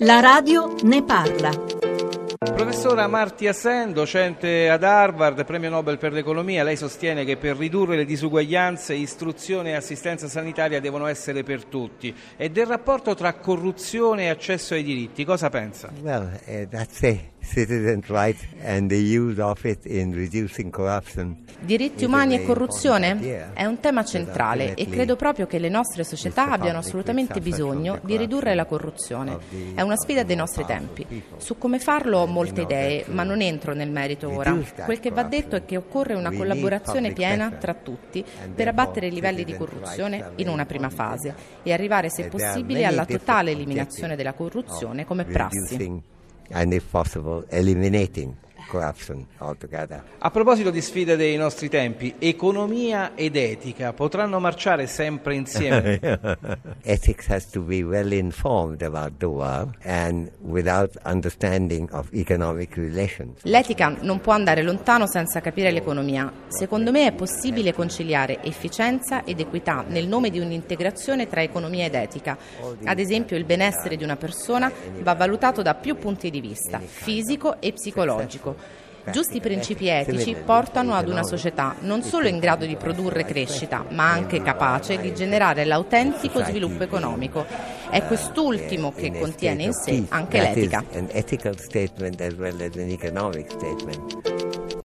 La radio ne parla. Professora Amartya Sen, docente ad Harvard, premio Nobel per l'economia, lei sostiene che per ridurre le disuguaglianze istruzione e assistenza sanitaria devono essere per tutti. E del rapporto tra corruzione e accesso ai diritti, cosa pensa? Well, uh, that's it. Diritti umani e corruzione è un tema centrale e credo proprio che le nostre società abbiano assolutamente bisogno di ridurre la corruzione. È una sfida dei nostri tempi. Su come farlo ho molte idee, ma non entro nel merito ora. Quel che va detto è che occorre una collaborazione piena tra tutti per abbattere i livelli di corruzione in una prima fase e arrivare, se possibile, alla totale eliminazione della corruzione come prassi. And if possible, eliminating corruption altogether. A proposito di sfide dei nostri tempi, economia ed etica potranno marciare sempre insieme? Ethics has to be well informed about the world and without understanding of economic relations. L'etica non può andare lontano senza capire l'economia. Secondo me è possibile conciliare efficienza ed equità nel nome di un'integrazione tra economia ed etica. Ad esempio il benessere di una persona va valutato da più punti di vista, fisico e psicologico. Giusti principi etici portano ad una società non solo in grado di produrre crescita, ma anche capace di generare l'autentico sviluppo economico. È quest'ultimo che contiene in sé anche l'etica.